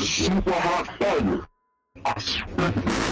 super hot fire. I swear.